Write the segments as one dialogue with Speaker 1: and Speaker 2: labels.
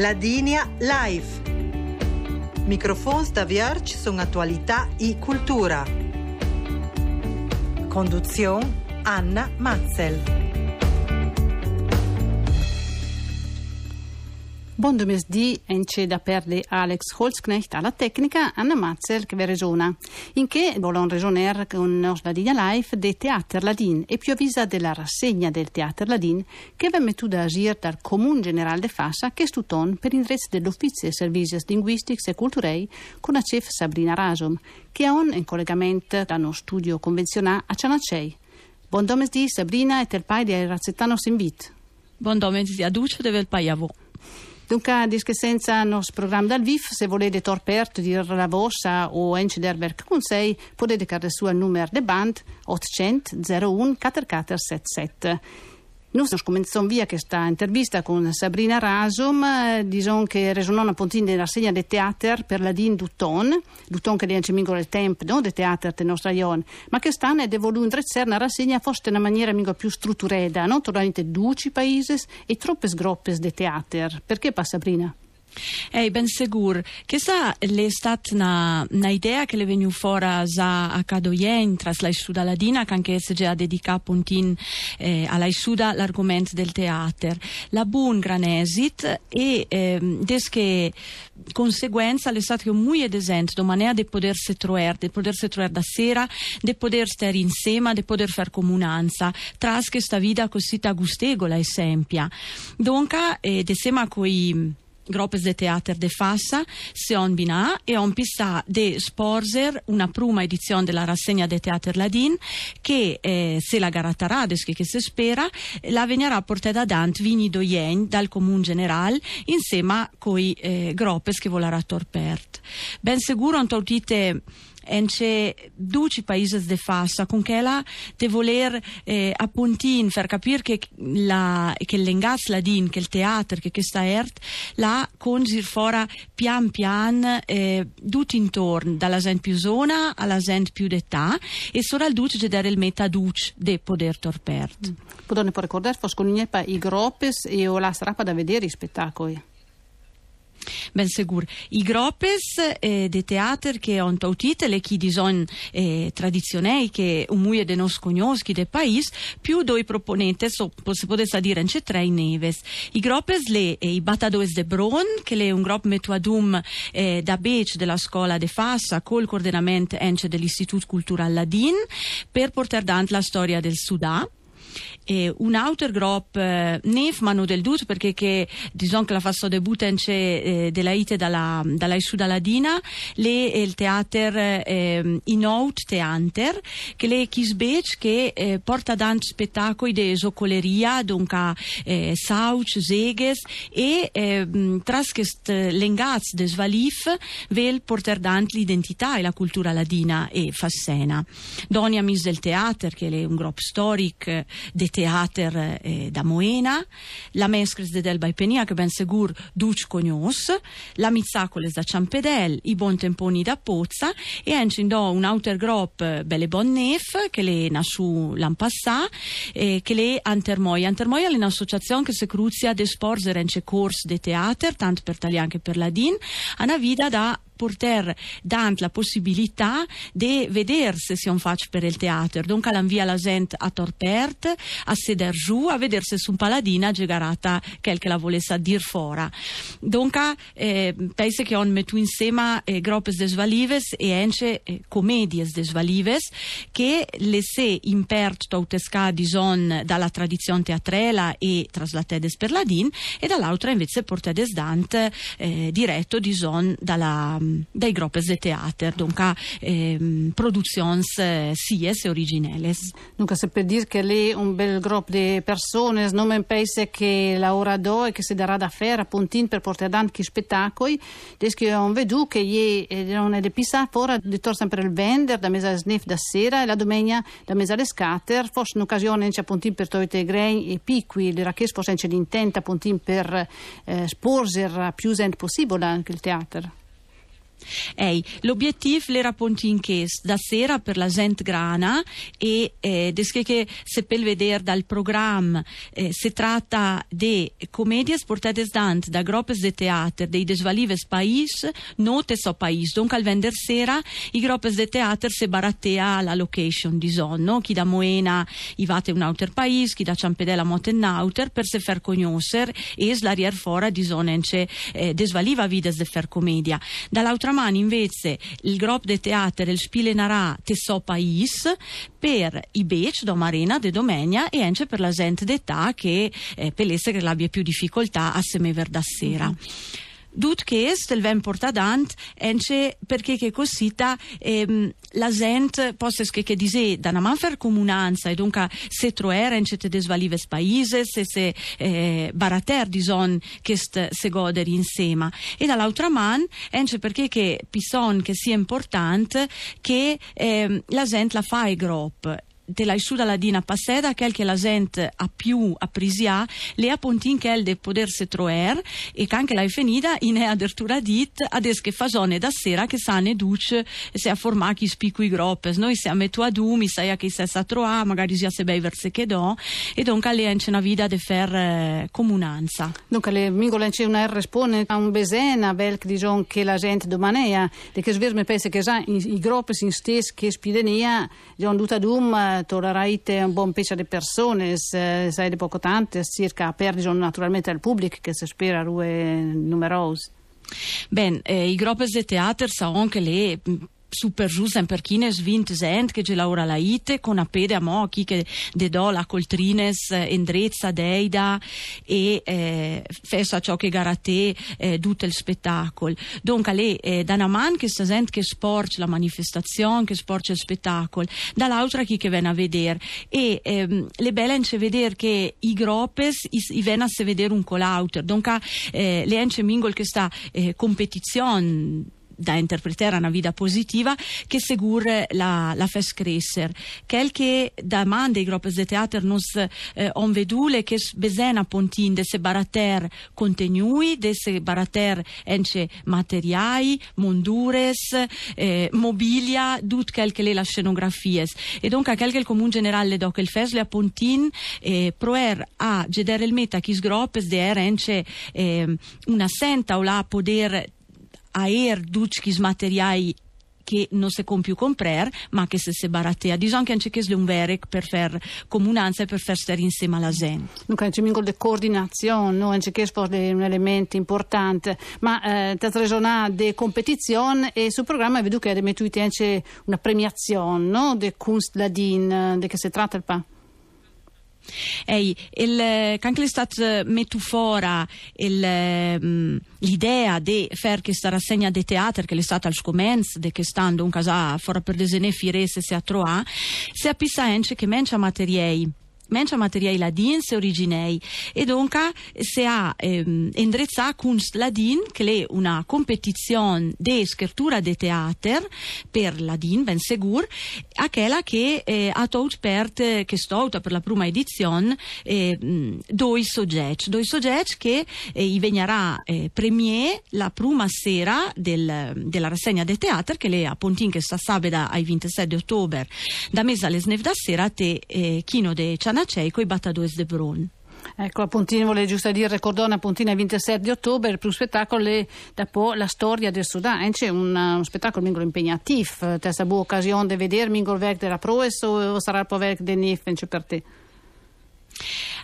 Speaker 1: Ladinia Live. Microfons da Vierge sono attualità e cultura. Conduzione Anna Matzel.
Speaker 2: Buon domesdì, ence da perde Alex Holzknecht alla tecnica, Anna Matzel che resona. In che volon resoner con nostra linea live de Teater Ladin e più avvisa della rassegna del Teater Ladin che va mettuta a agir dal Comune General de Fassa che stuton per indrezzo dell'Uffizio e Servizi Linguistici e Culturei con la chef Sabrina Rasom che ha un in collegamento da uno studio convenzionale a Cianacei. Buon domesdì Sabrina e tel pai di Razzettano Sinvit.
Speaker 3: Buon domesdì a Duce del Paiavo.
Speaker 2: Dunque, dische senza nostro programma dal VIF, se volete torpert dir la vostra o encederberg con sei, potete carre su al numero de band 800 01 4477. Noi cominciamo via questa intervista con Sabrina Rasom, eh, diciamo che resonò una puntina della segna del teatro per la Din Duton, Duton che dice il tempo no, del teatro del nostro ion, ma che stanno ed è voluto indrezzare una rassegna forse in una maniera più strutturata, non tornate duci paesi e troppe sgroppe del teatro. Perché pa Sabrina?
Speaker 3: Ehi, ben sicuro. Questa è stata una, una idea che le è venuta fuori a Cadoyen, tra la Suda Ladina, che anche se già dedicato puntin eh, alla Suda l'argomento del teatro. La buon gran esit e eh, desche conseguenza è stato molto esempio di maniera di potersi trovare, di potersi trovare da sera, di poter stare insieme, di poter fare comunanza, tras questa vita così gustegola e sempia. Dunque, eh, insieme a coi Gropes de Theater de Fassa, Seon Bina e on pista de Sporzer, una prima edizione della rassegna de Theater Ladin, che eh, se la garatarades che, che si spera, la venirà portata ad vini doyen dal Comune General, insieme con i eh, Gropes che volerà torpert. Ben sicuro, on tautite ence duci paesi de fassa con che la de voler eh, appuntin far capire che la che l'engaz la din che il teatro che questa ert la conzir fora pian pian eh, tutti intorno dalla gente più zona alla gente più d'età e solo al duce dare il meta duce de poter torpert. Mm.
Speaker 2: Potete ricordare, fosco i groppes e o la strappa da vedere i spettacoli?
Speaker 3: Ben sicuro. I gropes eh, de teater che hanno tautite chi di son eh, tradizionei che un muie de nos cognoschi del paese, più due proponenti, so, si potesse dire, c'è tre neves. I gropes le e i batadoes de Bron, che le un grop metuadum eh, da Bec della scuola de Fassa, col coordinamento ence dell'Istituto Cultural Ladin, per portare davanti la storia del Sudan eh, un autogrop eh, nef manu del dut perché che diciamo che la fa debutta in eh, della ite dalla dalla Isuda Ladina le il teater eh, in out teater che le Kisbech che eh, porta dan spettacoli de socoleria dunque eh, sauch zeges e eh, tras quest lengaz des valif vel porter dant l'identità e la cultura ladina e fassena Donia mis del teater che è un grop storic de teater eh, da Moena, la Mescres de Delba e Penia che ben segur duc cognos, la Mizzacoles da Ciampedel, i Bon Temponi da Pozza e encindo un outer grop eh, belle bon nef che le nasu l'an passà eh, che le Antermoi. Antermoi è un'associazione che si cruzia de sports e corsi de teater, tanto per Talian che per Ladin, a una vita da porter dant la possibilità di vedere se si faccio per il teatro. Dunque via la gente a torpert, a seder giù, a vedersi su un paladina gegarata quel che la volesse dir fora. Dunque eh, penso che on metto insieme eh, groppes des valives e ence eh, comedies des valives che le se impert tautesca di son dalla tradizione teatrela e traslatedes per ladin e dall'altra invece portedes dant eh, diretto di son dalla dai groppes de teater, dunque ehm, produzions eh, sies originelles.
Speaker 2: Dunque se per dire che lì un bel gruppo di persone non pensa che la ora do e che si darà da fare appunto per portare avanti spettacoli, che ho veduto che gli non è di pisa fuori di tor sempre il vender da mesa sniff da sera e la domenica da mesa le scatter, forse un'occasione appunto per togliere grei e picqui, le racchese forse c'è l'intento appunto per eh, sporser più gente possibile anche il teatro.
Speaker 3: Ehi, l'obiettivo era pontinches da sera per la gente grana e eh, che se per vedere dal programma eh, si tratta di commedie portate dant da groppes de teater dei desvalives pais note so pais donc al vender sera i groppes de teater se barattea la location di zon no? chi da Moena i vate un outer pais chi da Ciampedella mote un outer per se fer cognoscer es l'arier fora di zonence eh, desvaliva vides de fer comedia dall'altra mano invece il gruppo de teater il Spile Narà te so pais per i bec do Marina de Domenia e anche per la gente d'età che eh, pelesse che l'abbia più difficoltà a semever da sera. Mm-hmm. Dut che est il ven portadant ence perché che cosita ehm, la gente possa che che dise da una manfer comunanza e dunque se troer ence te desvalives paises se se eh, barater dison che se goder insieme e dall'altra man ence perché che pison che sia importante che eh, la gente la fa e grop de la Isuda Ladina passeda quel che la gente ha più apprisia le appuntin che el de poterse troer e che anche la finita in è addirittura dit ades che fasone da sera che sane duce se a formare chi spicu i groppes noi siamo tu ad umi sai a chi se sa troa magari sia se bei verse che do e dunque le ence una vida de fer eh, comunanza.
Speaker 2: Dunque le mingole c'è una R spone a un besena bel che dicono che la gente domanea de che sverme pensa che sa i, groppes in stes che spidenia già duta dum tollerate un buon pezzo di persone, sai di poco tante, circa perdi naturalmente al pubblico che si spera rue numerose.
Speaker 3: Ben, eh, i gruppi di teatro sono anche le super giusten per chines vint sent che Laura Laite con a mo chi che de do la coltrines endrezza deida e eh, fessa ciò che garate eh, tutto il spettacolo dunque le eh, da una man che sta sent che sporge la manifestazione che sporge il spettacolo dall'altra chi che viene a vedere e ehm, le belle ence vedere che i groppes i, i a vedere un colauter dunque eh, le ence mingol che sta eh, competizione da interpretare una vita positiva che segur la, la fes crescer. Quel che da man dei gruppi di teatro nos eh, vedule che besena pontin de se barater contenui, de se barater ence materiai, mondures, eh, mobilia, tut quel che le la scenografies. E dunque quel che il comune generale doc il fes le a eh, proer a gedere il meta chi sgropes de er ence eh, una senta o la poder aer duchis materiai che non si più comprare, ma che se si baratea. Diciamo che anche che è un verec per fare comunanza e per far stare insieme alla gente.
Speaker 2: Dunque, c'è un di coordinazione, no? anche che è un elemento importante, ma eh, tra ragione di competizione e sul programma vedo che avete messo anche una premiazione, no? Di Kunstladin, di che si tratta il pa'?
Speaker 3: Ehi, il, anche l'estate metto fuori l'idea di fare questa rassegna di teatro che è stata al scomenz, de che stando un casa fuori per desene firese se a trovare, se a anche che mencia materiei mencha materiai ladin se originei. E dunque se ha ehm, indrezza Kunst Ladin che è una competizione di scrittura di teatro per Ladin ben segur a quella che eh, ha tot pert che stouta per la prima edizione eh, due soggetti due soggetti che eh, i vegnerà eh, premier la prima sera del, della rassegna del teatro che le a Pontin che sta sabeda ai 27 ottobre da mesa alle snev da sera te eh, chino de Ciana Nacei coi battadoes de Brun.
Speaker 2: Ecco, appuntino, vuole giusto dire, ricordone appuntino il 27 di ottobre, per un spettacolo dopo la storia del Sudan, c'è un, un spettacolo mingolo impegnativo, te sa buona occasione di vedere mingolo verk della Proes o sarà il po' verk del Nif per te?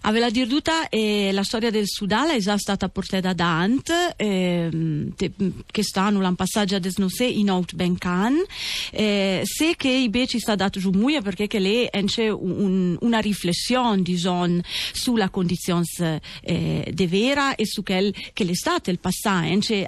Speaker 3: A ve la dir duta, eh, la storia del Sudala è già stata portata da Ant, eh, che stanno l'anno passaggio a desnose in Out Bencan. Eh, se che i beci sta dato giù muia perché che lei c'è un, una riflessione diciamo, sulla condizione eh, de vera e su quel che l'estate, il passato,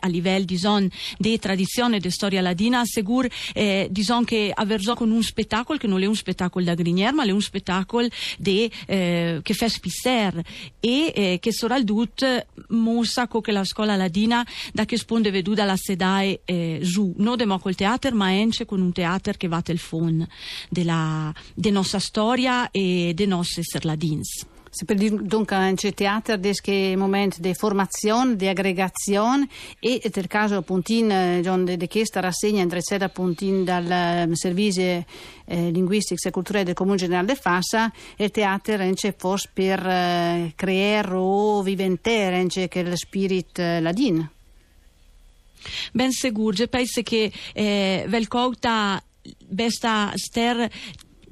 Speaker 3: a livello diciamo, di tradizione di storia ladina, segur eh, diciamo che aver con un spettacolo che non è un spettacolo da grinier, ma è un spettacolo eh, che fa spissare Ser e eh, che sarà il dut mossa che la scuola ladina da che sponde veduta la sedae eh, giù, non demo col teatro ma anche con un teatro che va il fon della, della nostra storia e dei nostri serladins.
Speaker 2: Se per dunque c'è teatro che momento di formazione, di aggregazione e nel caso appunto di questa rassegna indirizzata appunto dal ehm, servizio eh, linguistico e culturale del Comune Generale de Fassa il teatro c'è forse per eh, creare o viventare che lo spirito eh, ladino.
Speaker 3: Ben sicuro, penso che eh, Velcouta besta ster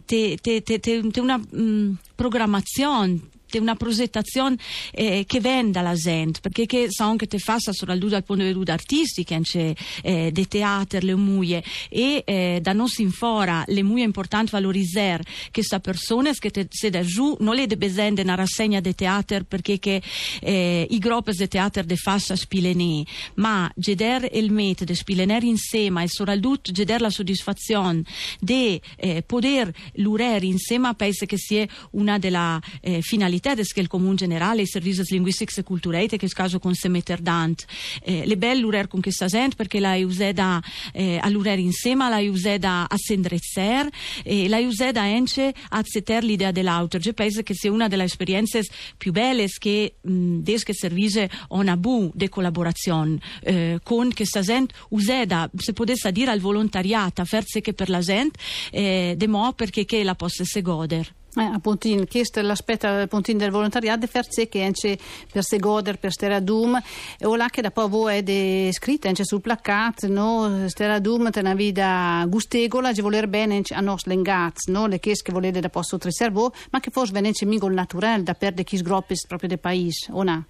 Speaker 3: te, te, te, te una mm, programmazione una progettazione eh, che venda la gente, perché che sa anche te fa soprattutto dal punto di vista artistico, c'è eh, dei teatri, le muie, e eh, da noi in fora le muie è importante valorizzare queste persone che te, se da giù non le deve essere una rassegna di teatro perché che, eh, i gruppi di teatro de fascia spilenè, ma geder il metodo spilener insieme e soprattutto geder la soddisfazione di eh, poter lurare insieme penso che sia una delle eh, finalità che il Comune Generale, i servizi linguistici e culturali, che caso con se metter dant. Eh, le belle l'urer con questa gente perché la useda eh, a l'urer insieme, la useda a sendrezzer, e la useda ence a zeter l'idea dell'autor. Io penso che sia una delle esperienze più belle che mh, des che servise una bu de collaborazione eh, con questa gente useda, se potesse dire al volontariato, forse che per la gente, eh, de mo perché che la possa se goder.
Speaker 2: Eh, appunto, questo è l'aspetto del volontariato di farsi che anche per se godere, per stare a Dum, e là che dopo voi è scritto anche sul placcato, no? stare a Dum è una vita gustegola, di voler bene a noi lengazzi, no? le chiese che volete da posto tre servo, ma che forse viene mica il naturale da perdere chi sgroppi proprio del paese, o no?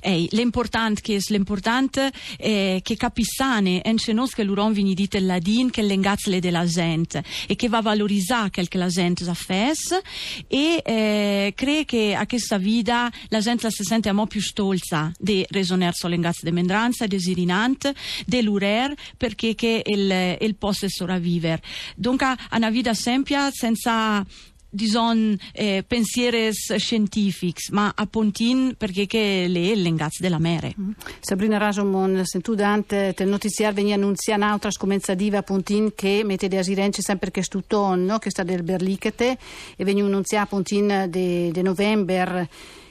Speaker 3: Ei, l'important che è l'important è che capissane nos che l'uron vini dite ladin che l'engazle della gente e che va a valorizzare quel che la gente sa fes e eh, cree che a questa vita la gente si sente a mo più stolza di resoner solengazze de mendranza, de sirinant, de l'urer perché che il, il possa sopravvivere. Dunque, una vita sempia senza dison eh, pensieres scientifics, ma a Pontin perché che le l'engaz della mere. Mm.
Speaker 2: Sabrina Rasomon, sentudante del notiziar venia annunzia un'altra scomenzativa a Pontin che mette de asirence sempre che stuton, no? che sta del Berlichete e venia annunzia a Pontin de, de novembre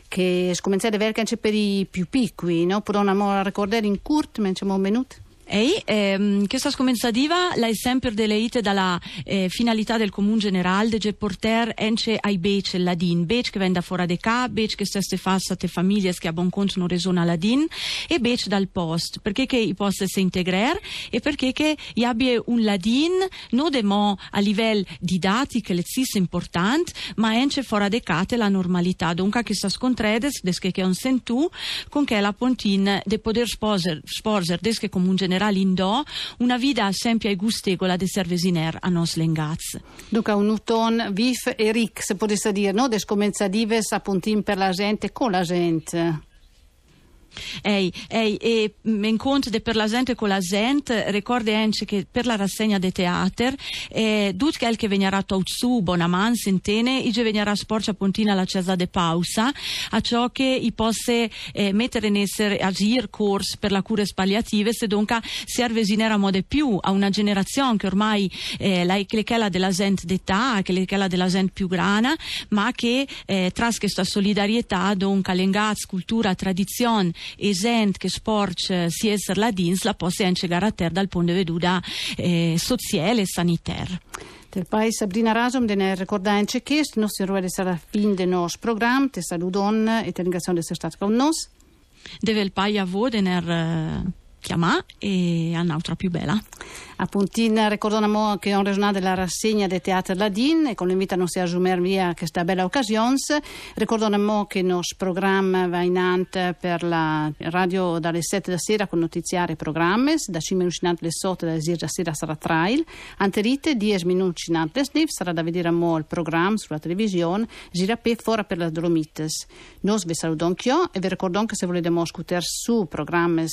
Speaker 2: che scomenziare verca anche per i più piccoli, no? Però ricordare in curt, mentre un minuto.
Speaker 3: E ehm, questa scomenzativa la è sempre deleite dalla eh, finalità del Comune Generale di portare ence ai bec ladin, bec che venda fuori de ca, bec che stesse fassa te famiglie che a buon conto non resona ladin. E bec dal post, perché che i post si integrare e perché che i abbia un ladin non demo a livello didattico le zis importante, ma ence fuori de ca la normalità, dunque che sta scontredes, desche che un sentu, con che la pontin de poter sposer, sposer desche Comune Generale generale indò una vita sempre gustegola de servesiner a nos lengaz.
Speaker 2: Dunque un uton vif e ric, se potesse dire, no? Descomenza dives appuntin per la gente con la gente.
Speaker 3: Ei, ei, e in conto per la gente con la gente, ricordi anche che per la rassegna de teater, eh, tutto quel che venirà su bonaman sentene, i venirà sporcia pontina la cesa de pausa, a ciò che i possa eh, mettere in essere agir corsi per la cure spalliative, se dunque si arvesinera mode più a una generazione che ormai eh, la che della gente d'età, che è la della gente più grana, ma che eh, tras questa solidarietà, dunque l'engaz, cultura, tradizione gent che sporc eh, si esser la dins la possa anche garantire dal punto di vista eh, sociale e sanitario.
Speaker 2: Del paese Sabrina Rasom, ne ricordare che il nostro ruolo sarà la fine del nostro programma. Ti saluto e ti ringrazio di essere stato con noi.
Speaker 3: Deve il paese a voi, chiamare e a un'altra più bella.
Speaker 2: A Puntin ricordiamo che è un regionale della rassegna del Teatro Ladin e con l'invito non si assumer via questa bella occasione. Ricordiamo che il nostro programma va in ante per la radio dalle 7 da sera con notiziari e programmi, da 5 minuti in le sotto da 10 da sera sarà trail, anterite 10 minuti in le sniv sarà da vedere mo il programma sulla televisione, gira per fuori per le Dolomites. Noi vi salutiamo e vi ricordiamo che se volete ascoltare su programmi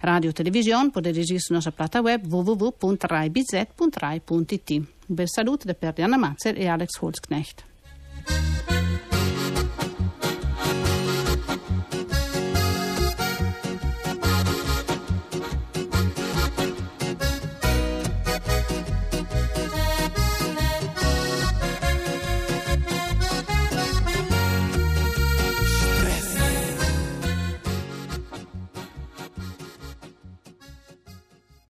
Speaker 2: radio e televisione potete registrare sulla nostra plata web www www.raibz.rai.it. Un bel saluto da Perdiana Mazzer e Alex Holzknecht.